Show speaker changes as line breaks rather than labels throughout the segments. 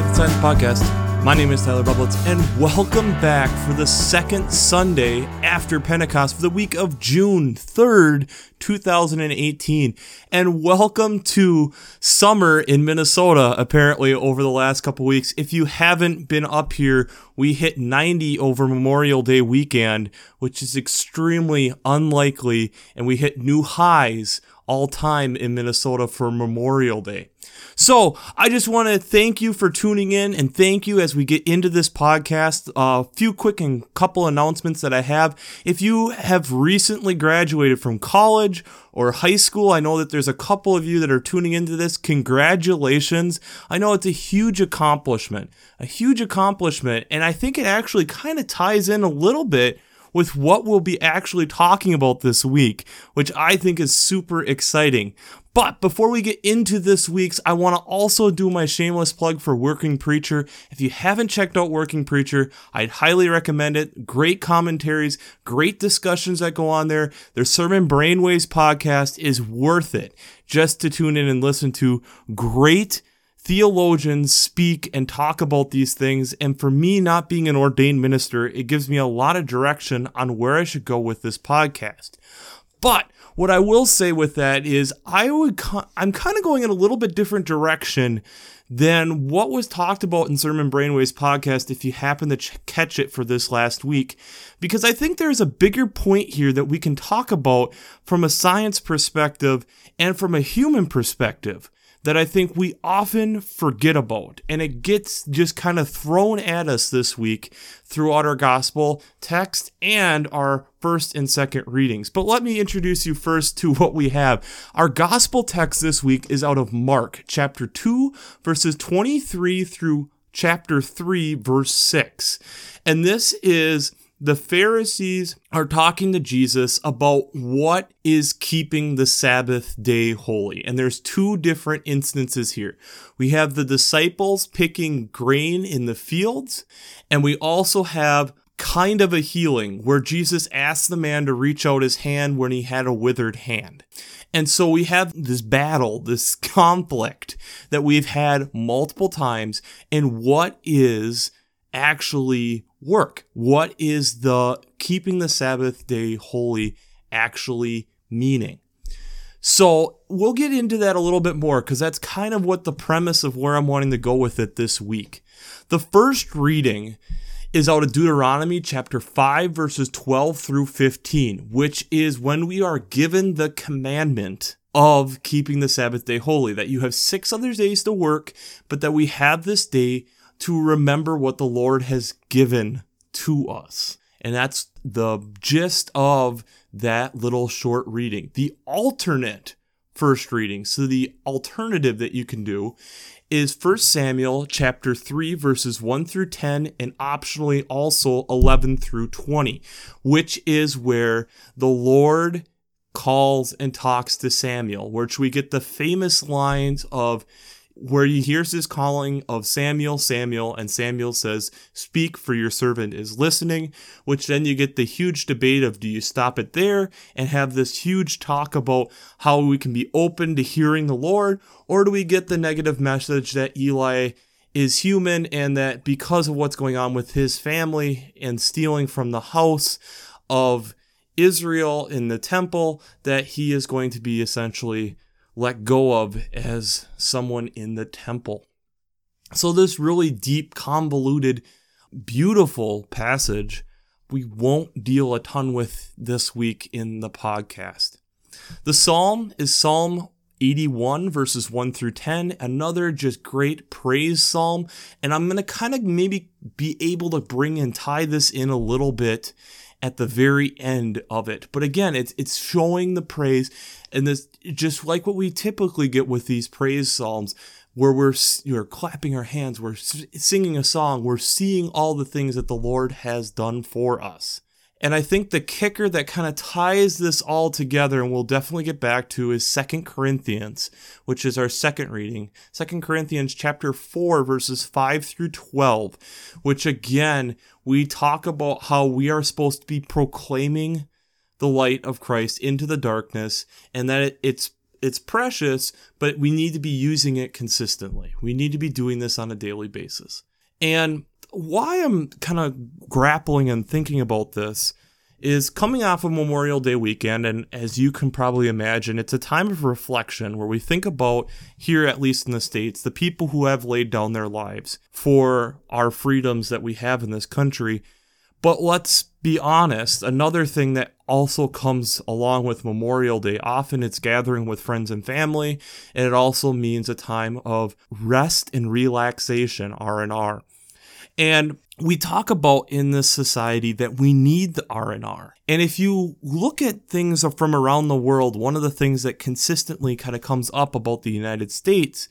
Faith Science Podcast. My name is Tyler Bublitz, and welcome back for the second Sunday after Pentecost for the week of June 3rd, 2018. And welcome to summer in Minnesota, apparently, over the last couple weeks. If you haven't been up here, we hit 90 over Memorial Day weekend, which is extremely unlikely, and we hit new highs all time in Minnesota for Memorial Day. So I just want to thank you for tuning in and thank you as we get into this podcast. A uh, few quick and couple announcements that I have. If you have recently graduated from college or high school, I know that there's a couple of you that are tuning into this. Congratulations. I know it's a huge accomplishment, a huge accomplishment. And I think it actually kind of ties in a little bit with what we'll be actually talking about this week, which I think is super exciting. But before we get into this week's, I want to also do my shameless plug for Working Preacher. If you haven't checked out Working Preacher, I'd highly recommend it. Great commentaries, great discussions that go on there. Their Sermon Brainwaves podcast is worth it just to tune in and listen to great theologians speak and talk about these things. And for me, not being an ordained minister, it gives me a lot of direction on where I should go with this podcast. But what I will say with that is I would I'm kind of going in a little bit different direction than what was talked about in Sermon Brainwaves podcast if you happen to ch- catch it for this last week because I think there's a bigger point here that we can talk about from a science perspective and from a human perspective that I think we often forget about. And it gets just kind of thrown at us this week throughout our gospel text and our first and second readings. But let me introduce you first to what we have. Our gospel text this week is out of Mark chapter 2, verses 23 through chapter 3, verse 6. And this is the Pharisees are talking to Jesus about what is keeping the Sabbath day holy. And there's two different instances here. We have the disciples picking grain in the fields, and we also have kind of a healing where Jesus asked the man to reach out his hand when he had a withered hand. And so we have this battle, this conflict that we've had multiple times. And what is actually work? What is the keeping the Sabbath day holy actually meaning? So we'll get into that a little bit more because that's kind of what the premise of where I'm wanting to go with it this week. The first reading is out of Deuteronomy chapter 5, verses 12 through 15, which is when we are given the commandment of keeping the Sabbath day holy, that you have six other days to work, but that we have this day to remember what the Lord has given to us. And that's the gist of that little short reading. The alternate first reading, so the alternative that you can do is 1 Samuel chapter 3 verses 1 through 10 and optionally also 11 through 20, which is where the Lord calls and talks to Samuel, which we get the famous lines of where he hears his calling of Samuel, Samuel, and Samuel says, Speak, for your servant is listening. Which then you get the huge debate of do you stop it there and have this huge talk about how we can be open to hearing the Lord, or do we get the negative message that Eli is human and that because of what's going on with his family and stealing from the house of Israel in the temple, that he is going to be essentially let go of as someone in the temple. So, this really deep, convoluted, beautiful passage we won't deal a ton with this week in the podcast. The psalm is Psalm 81, verses 1 through 10, another just great praise psalm. And I'm going to kind of maybe be able to bring and tie this in a little bit at the very end of it. But again, it's it's showing the praise and this just like what we typically get with these praise psalms where we're we're clapping our hands, we're singing a song, we're seeing all the things that the Lord has done for us. And I think the kicker that kind of ties this all together, and we'll definitely get back to, is Second Corinthians, which is our second reading. Second Corinthians chapter 4, verses 5 through 12, which again, we talk about how we are supposed to be proclaiming the light of Christ into the darkness, and that it's it's precious, but we need to be using it consistently. We need to be doing this on a daily basis. And why I'm kind of grappling and thinking about this is coming off of Memorial Day weekend, and as you can probably imagine, it's a time of reflection where we think about, here at least in the States, the people who have laid down their lives for our freedoms that we have in this country. But let's be honest, another thing that also comes along with Memorial Day, often it's gathering with friends and family, and it also means a time of rest and relaxation, R&R. And we talk about in this society that we need the R&R. And if you look at things from around the world, one of the things that consistently kind of comes up about the United States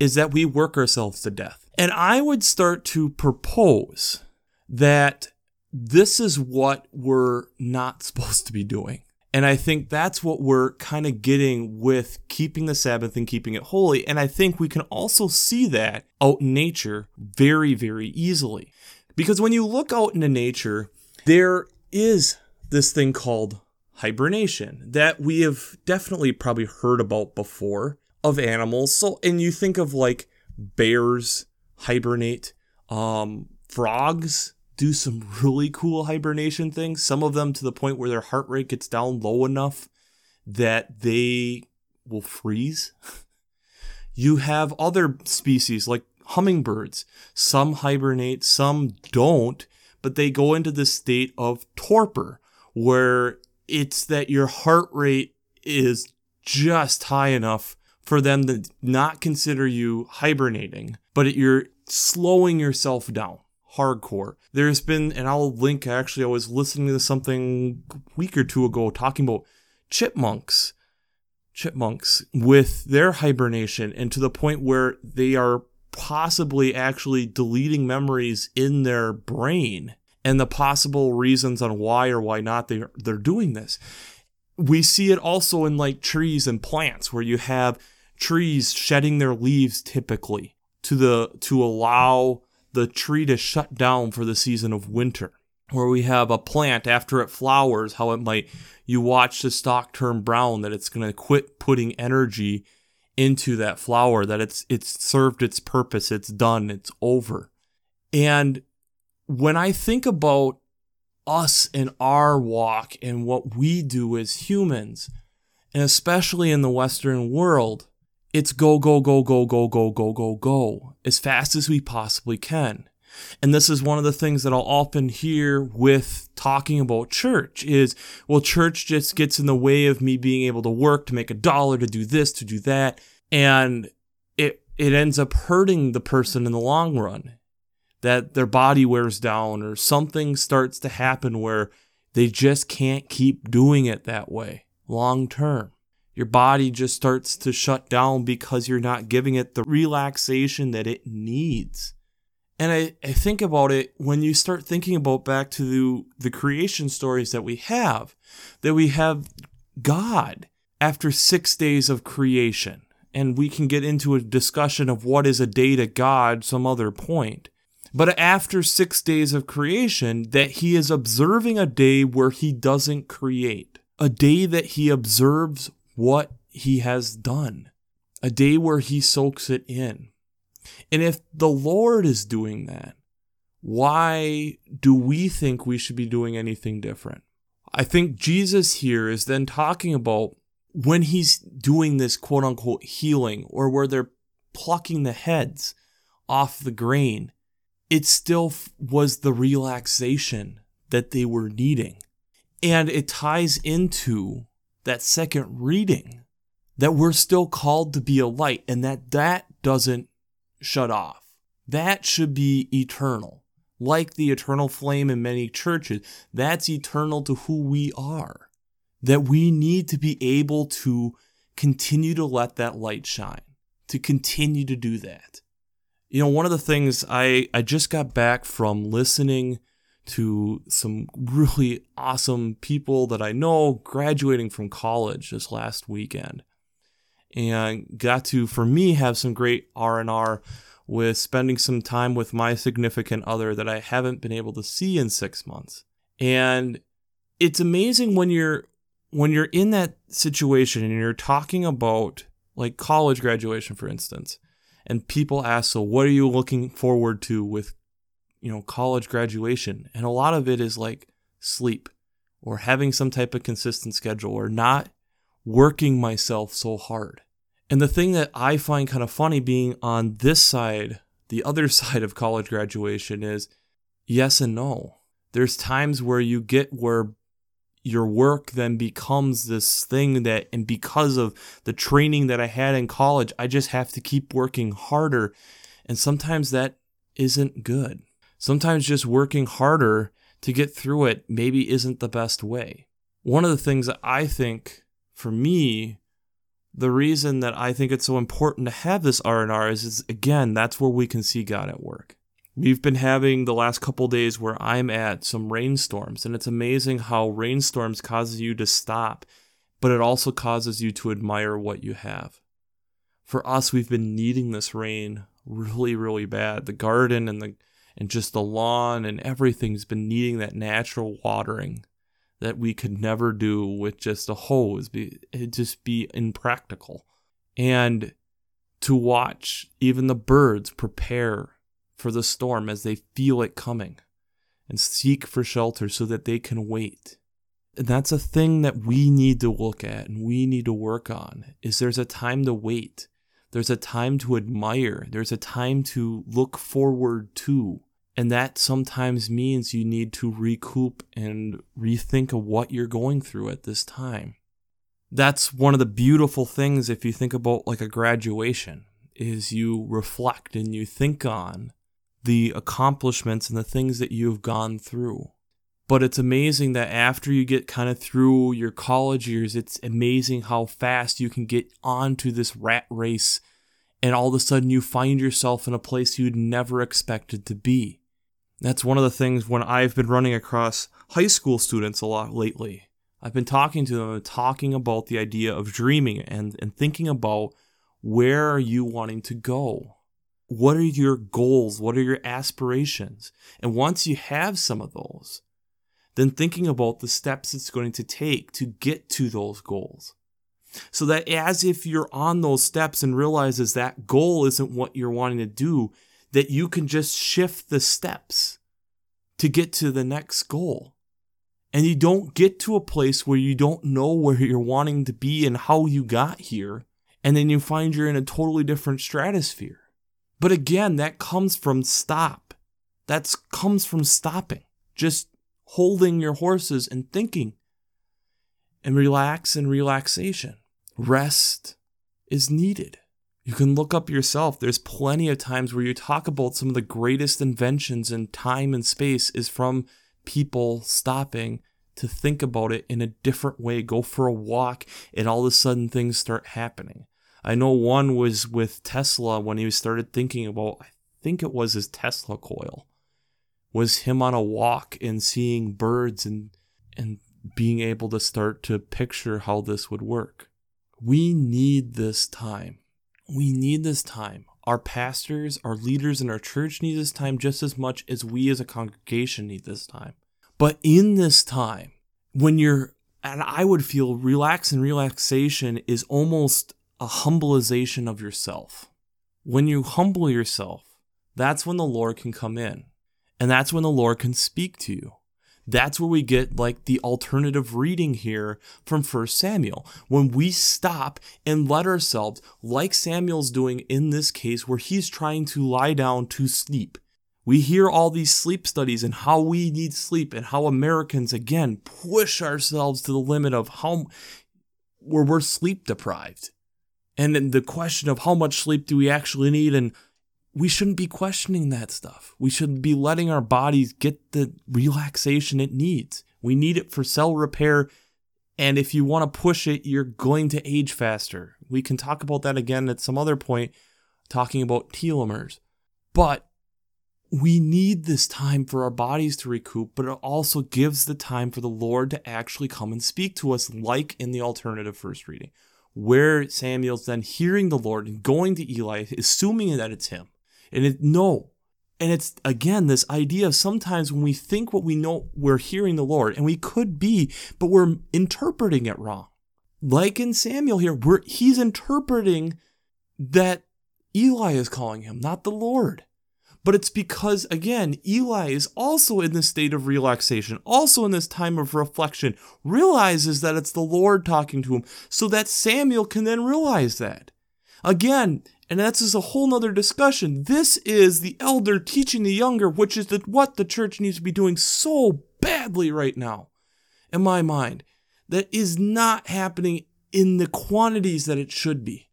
is that we work ourselves to death. And I would start to propose that this is what we're not supposed to be doing. And I think that's what we're kind of getting with keeping the Sabbath and keeping it holy. And I think we can also see that out in nature very, very easily. Because when you look out into nature, there is this thing called hibernation that we have definitely probably heard about before of animals. So, and you think of like bears hibernate, um, frogs do some really cool hibernation things. Some of them to the point where their heart rate gets down low enough that they will freeze. you have other species like hummingbirds. Some hibernate, some don't, but they go into this state of torpor where it's that your heart rate is just high enough for them to not consider you hibernating, but you're slowing yourself down hardcore. There's been, and I'll link actually, I was listening to something week or two ago talking about chipmunks. Chipmunks with their hibernation and to the point where they are possibly actually deleting memories in their brain and the possible reasons on why or why not they, they're doing this. We see it also in like trees and plants where you have trees shedding their leaves typically to the to allow the tree to shut down for the season of winter. Where we have a plant after it flowers, how it might, you watch the stalk turn brown, that it's going to quit putting energy into that flower, that it's, it's served its purpose, it's done, it's over. And when I think about us and our walk and what we do as humans, and especially in the Western world, it's go, go, go, go, go, go, go, go, go as fast as we possibly can. And this is one of the things that I'll often hear with talking about church is, well, church just gets in the way of me being able to work, to make a dollar, to do this, to do that. And it, it ends up hurting the person in the long run that their body wears down or something starts to happen where they just can't keep doing it that way long term your body just starts to shut down because you're not giving it the relaxation that it needs. And I, I think about it when you start thinking about back to the, the creation stories that we have, that we have God after six days of creation. And we can get into a discussion of what is a day to God some other point. But after six days of creation, that he is observing a day where he doesn't create, a day that he observes what he has done, a day where he soaks it in. And if the Lord is doing that, why do we think we should be doing anything different? I think Jesus here is then talking about when he's doing this quote unquote healing or where they're plucking the heads off the grain, it still was the relaxation that they were needing. And it ties into that second reading that we're still called to be a light and that that doesn't shut off. That should be eternal. Like the eternal flame in many churches, that's eternal to who we are. That we need to be able to continue to let that light shine, to continue to do that. You know, one of the things I, I just got back from listening to some really awesome people that I know graduating from college this last weekend and got to for me have some great R&R with spending some time with my significant other that I haven't been able to see in 6 months. And it's amazing when you're when you're in that situation and you're talking about like college graduation, for instance, and people ask, so what are you looking forward to with, you know, college graduation? And a lot of it is like sleep or having some type of consistent schedule or not working myself so hard. And the thing that I find kind of funny being on this side, the other side of college graduation is yes and no. There's times where you get where your work then becomes this thing that, and because of the training that I had in college, I just have to keep working harder. And sometimes that isn't good. Sometimes just working harder to get through it maybe isn't the best way. One of the things that I think for me, the reason that I think it's so important to have this R&R is, is again, that's where we can see God at work. We've been having the last couple days where I'm at some rainstorms, and it's amazing how rainstorms causes you to stop, but it also causes you to admire what you have. For us, we've been needing this rain really, really bad. The garden and the and just the lawn and everything's been needing that natural watering that we could never do with just a hose. It'd just be impractical. And to watch even the birds prepare for the storm as they feel it coming and seek for shelter so that they can wait. And that's a thing that we need to look at and we need to work on is there's a time to wait. There's a time to admire. There's a time to look forward to. And that sometimes means you need to recoup and rethink of what you're going through at this time. That's one of the beautiful things if you think about like a graduation is you reflect and you think on the accomplishments and the things that you've gone through. But it's amazing that after you get kind of through your college years, it's amazing how fast you can get onto this rat race and all of a sudden you find yourself in a place you'd never expected to be. That's one of the things when I've been running across high school students a lot lately. I've been talking to them talking about the idea of dreaming and, and thinking about where are you wanting to go? what are your goals? What are your aspirations? And once you have some of those, then thinking about the steps it's going to take to get to those goals. So that as if you're on those steps and realizes that goal isn't what you're wanting to do, that you can just shift the steps to get to the next goal. And you don't get to a place where you don't know where you're wanting to be and how you got here. And then you find you're in a totally different stratosphere. But again, that comes from stop. That comes from stopping, just holding your horses and thinking and relax and relaxation. Rest is needed. You can look up yourself. There's plenty of times where you talk about some of the greatest inventions in time and space is from people stopping to think about it in a different way, go for a walk, and all of a sudden things start happening. I know one was with Tesla when he started thinking about, I think it was his Tesla coil, was him on a walk and seeing birds and, and being able to start to picture how this would work. We need this time. We need this time. Our pastors, our leaders in our church need this time just as much as we as a congregation need this time. But in this time, when you're, and I would feel relax and relaxation is almost a humbleization of yourself. When you humble yourself, that's when the Lord can come in. And that's when the Lord can speak to you. That's where we get like the alternative reading here from 1 Samuel. When we stop and let ourselves, like Samuel's doing in this case, where he's trying to lie down to sleep. We hear all these sleep studies and how we need sleep and how Americans again push ourselves to the limit of how where we're sleep deprived. And then the question of how much sleep do we actually need and we shouldn't be questioning that stuff. We should be letting our bodies get the relaxation it needs. We need it for cell repair. And if you want to push it, you're going to age faster. We can talk about that again at some other point, talking about telomeres. But we need this time for our bodies to recoup, but it also gives the time for the Lord to actually come and speak to us, like in the alternative first reading where Samuel's then hearing the Lord and going to Eli, assuming that it's him. And it, no, And it's again this idea of sometimes when we think what we know we're hearing the Lord, and we could be, but we're interpreting it wrong. Like in Samuel here, we're, he's interpreting that Eli is calling him, not the Lord. But it's because, again, Eli is also in this state of relaxation, also in this time of reflection, realizes that it's the Lord talking to him, so that Samuel can then realize that. Again, and that's just a whole nother discussion. This is the elder teaching the younger, which is the, what the church needs to be doing so badly right now, in my mind. That is not happening in the quantities that it should be.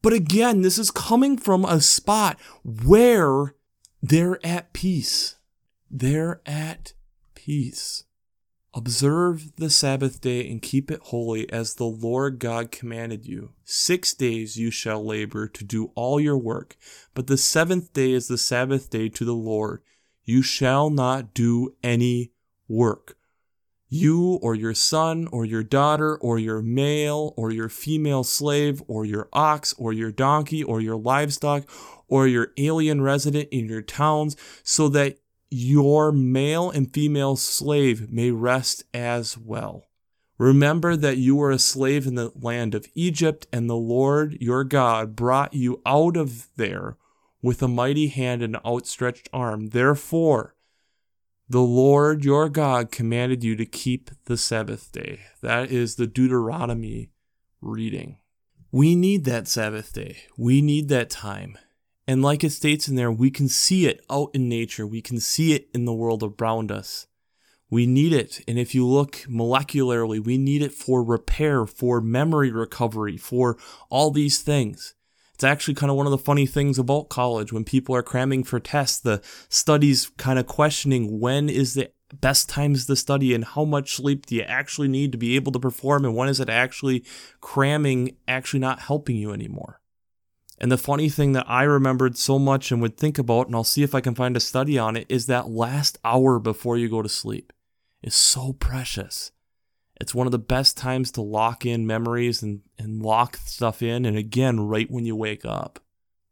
But again, this is coming from a spot where they're at peace. They're at peace. Observe the Sabbath day and keep it holy as the Lord God commanded you. Six days you shall labor to do all your work, but the seventh day is the Sabbath day to the Lord. You shall not do any work. You or your son or your daughter or your male or your female slave or your ox or your donkey or your livestock or your alien resident in your towns so that your male and female slave may rest as well. Remember that you were a slave in the land of Egypt, and the Lord your God brought you out of there with a mighty hand and outstretched arm. Therefore, the Lord your God commanded you to keep the Sabbath day. That is the Deuteronomy reading. We need that Sabbath day. We need that time. And like it states in there, we can see it out in nature. We can see it in the world around us. We need it. And if you look molecularly, we need it for repair, for memory recovery, for all these things. It's actually kind of one of the funny things about college when people are cramming for tests, the studies kind of questioning when is the best times to study and how much sleep do you actually need to be able to perform and when is it actually cramming actually not helping you anymore. And the funny thing that I remembered so much and would think about, and I'll see if I can find a study on it, is that last hour before you go to sleep is so precious. It's one of the best times to lock in memories and, and lock stuff in. And again, right when you wake up,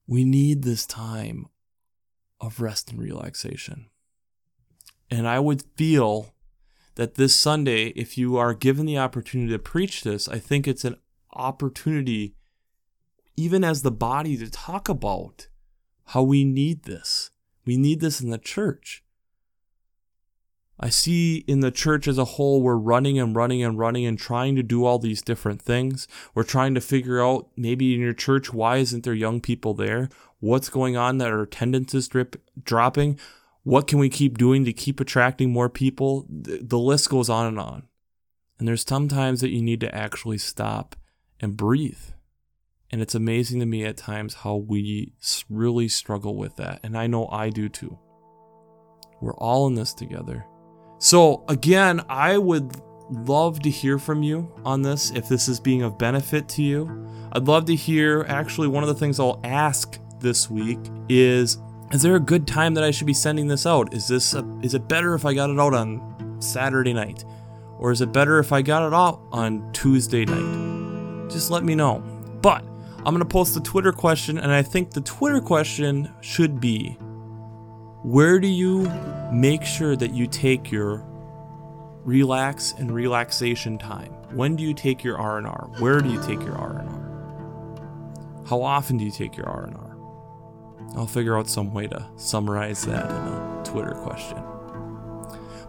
we need this time of rest and relaxation. And I would feel that this Sunday, if you are given the opportunity to preach this, I think it's an opportunity even as the body, to talk about how we need this. We need this in the church. I see in the church as a whole, we're running and running and running and trying to do all these different things. We're trying to figure out maybe in your church, why isn't there young people there? What's going on that our attendance is drip, dropping? What can we keep doing to keep attracting more people? The, list goes on and on. And there's sometimes that you need to actually stop and breathe and it's amazing to me at times how we really struggle with that. And I know I do too. We're all in this together. So, again, I would love to hear from you on this if this is being of benefit to you. I'd love to hear actually one of the things I'll ask this week is is there a good time that I should be sending this out? Is this a, is it better if I got it out on Saturday night or is it better if I got it out on Tuesday night? Just let me know. But I'm going to post the Twitter question, and I think the Twitter question should be Where do you make sure that you take your relax and relaxation time? When do you take your R&R? Where do you take your R&R? How often do you take your R&R? I'll figure out some way to summarize that in a Twitter question.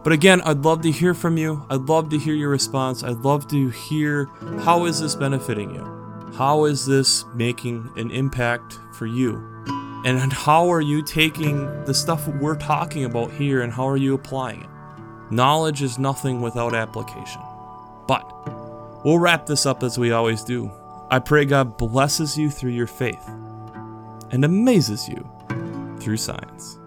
But again, I'd love to hear from you. I'd love to hear your response. I'd love to hear how is this benefiting you? How is this making an impact for you? And how are you taking the stuff we're talking about here and how are you applying it? Knowledge is nothing without application. But we'll wrap this up as we always do. I pray God blesses you through your faith and amazes you through science.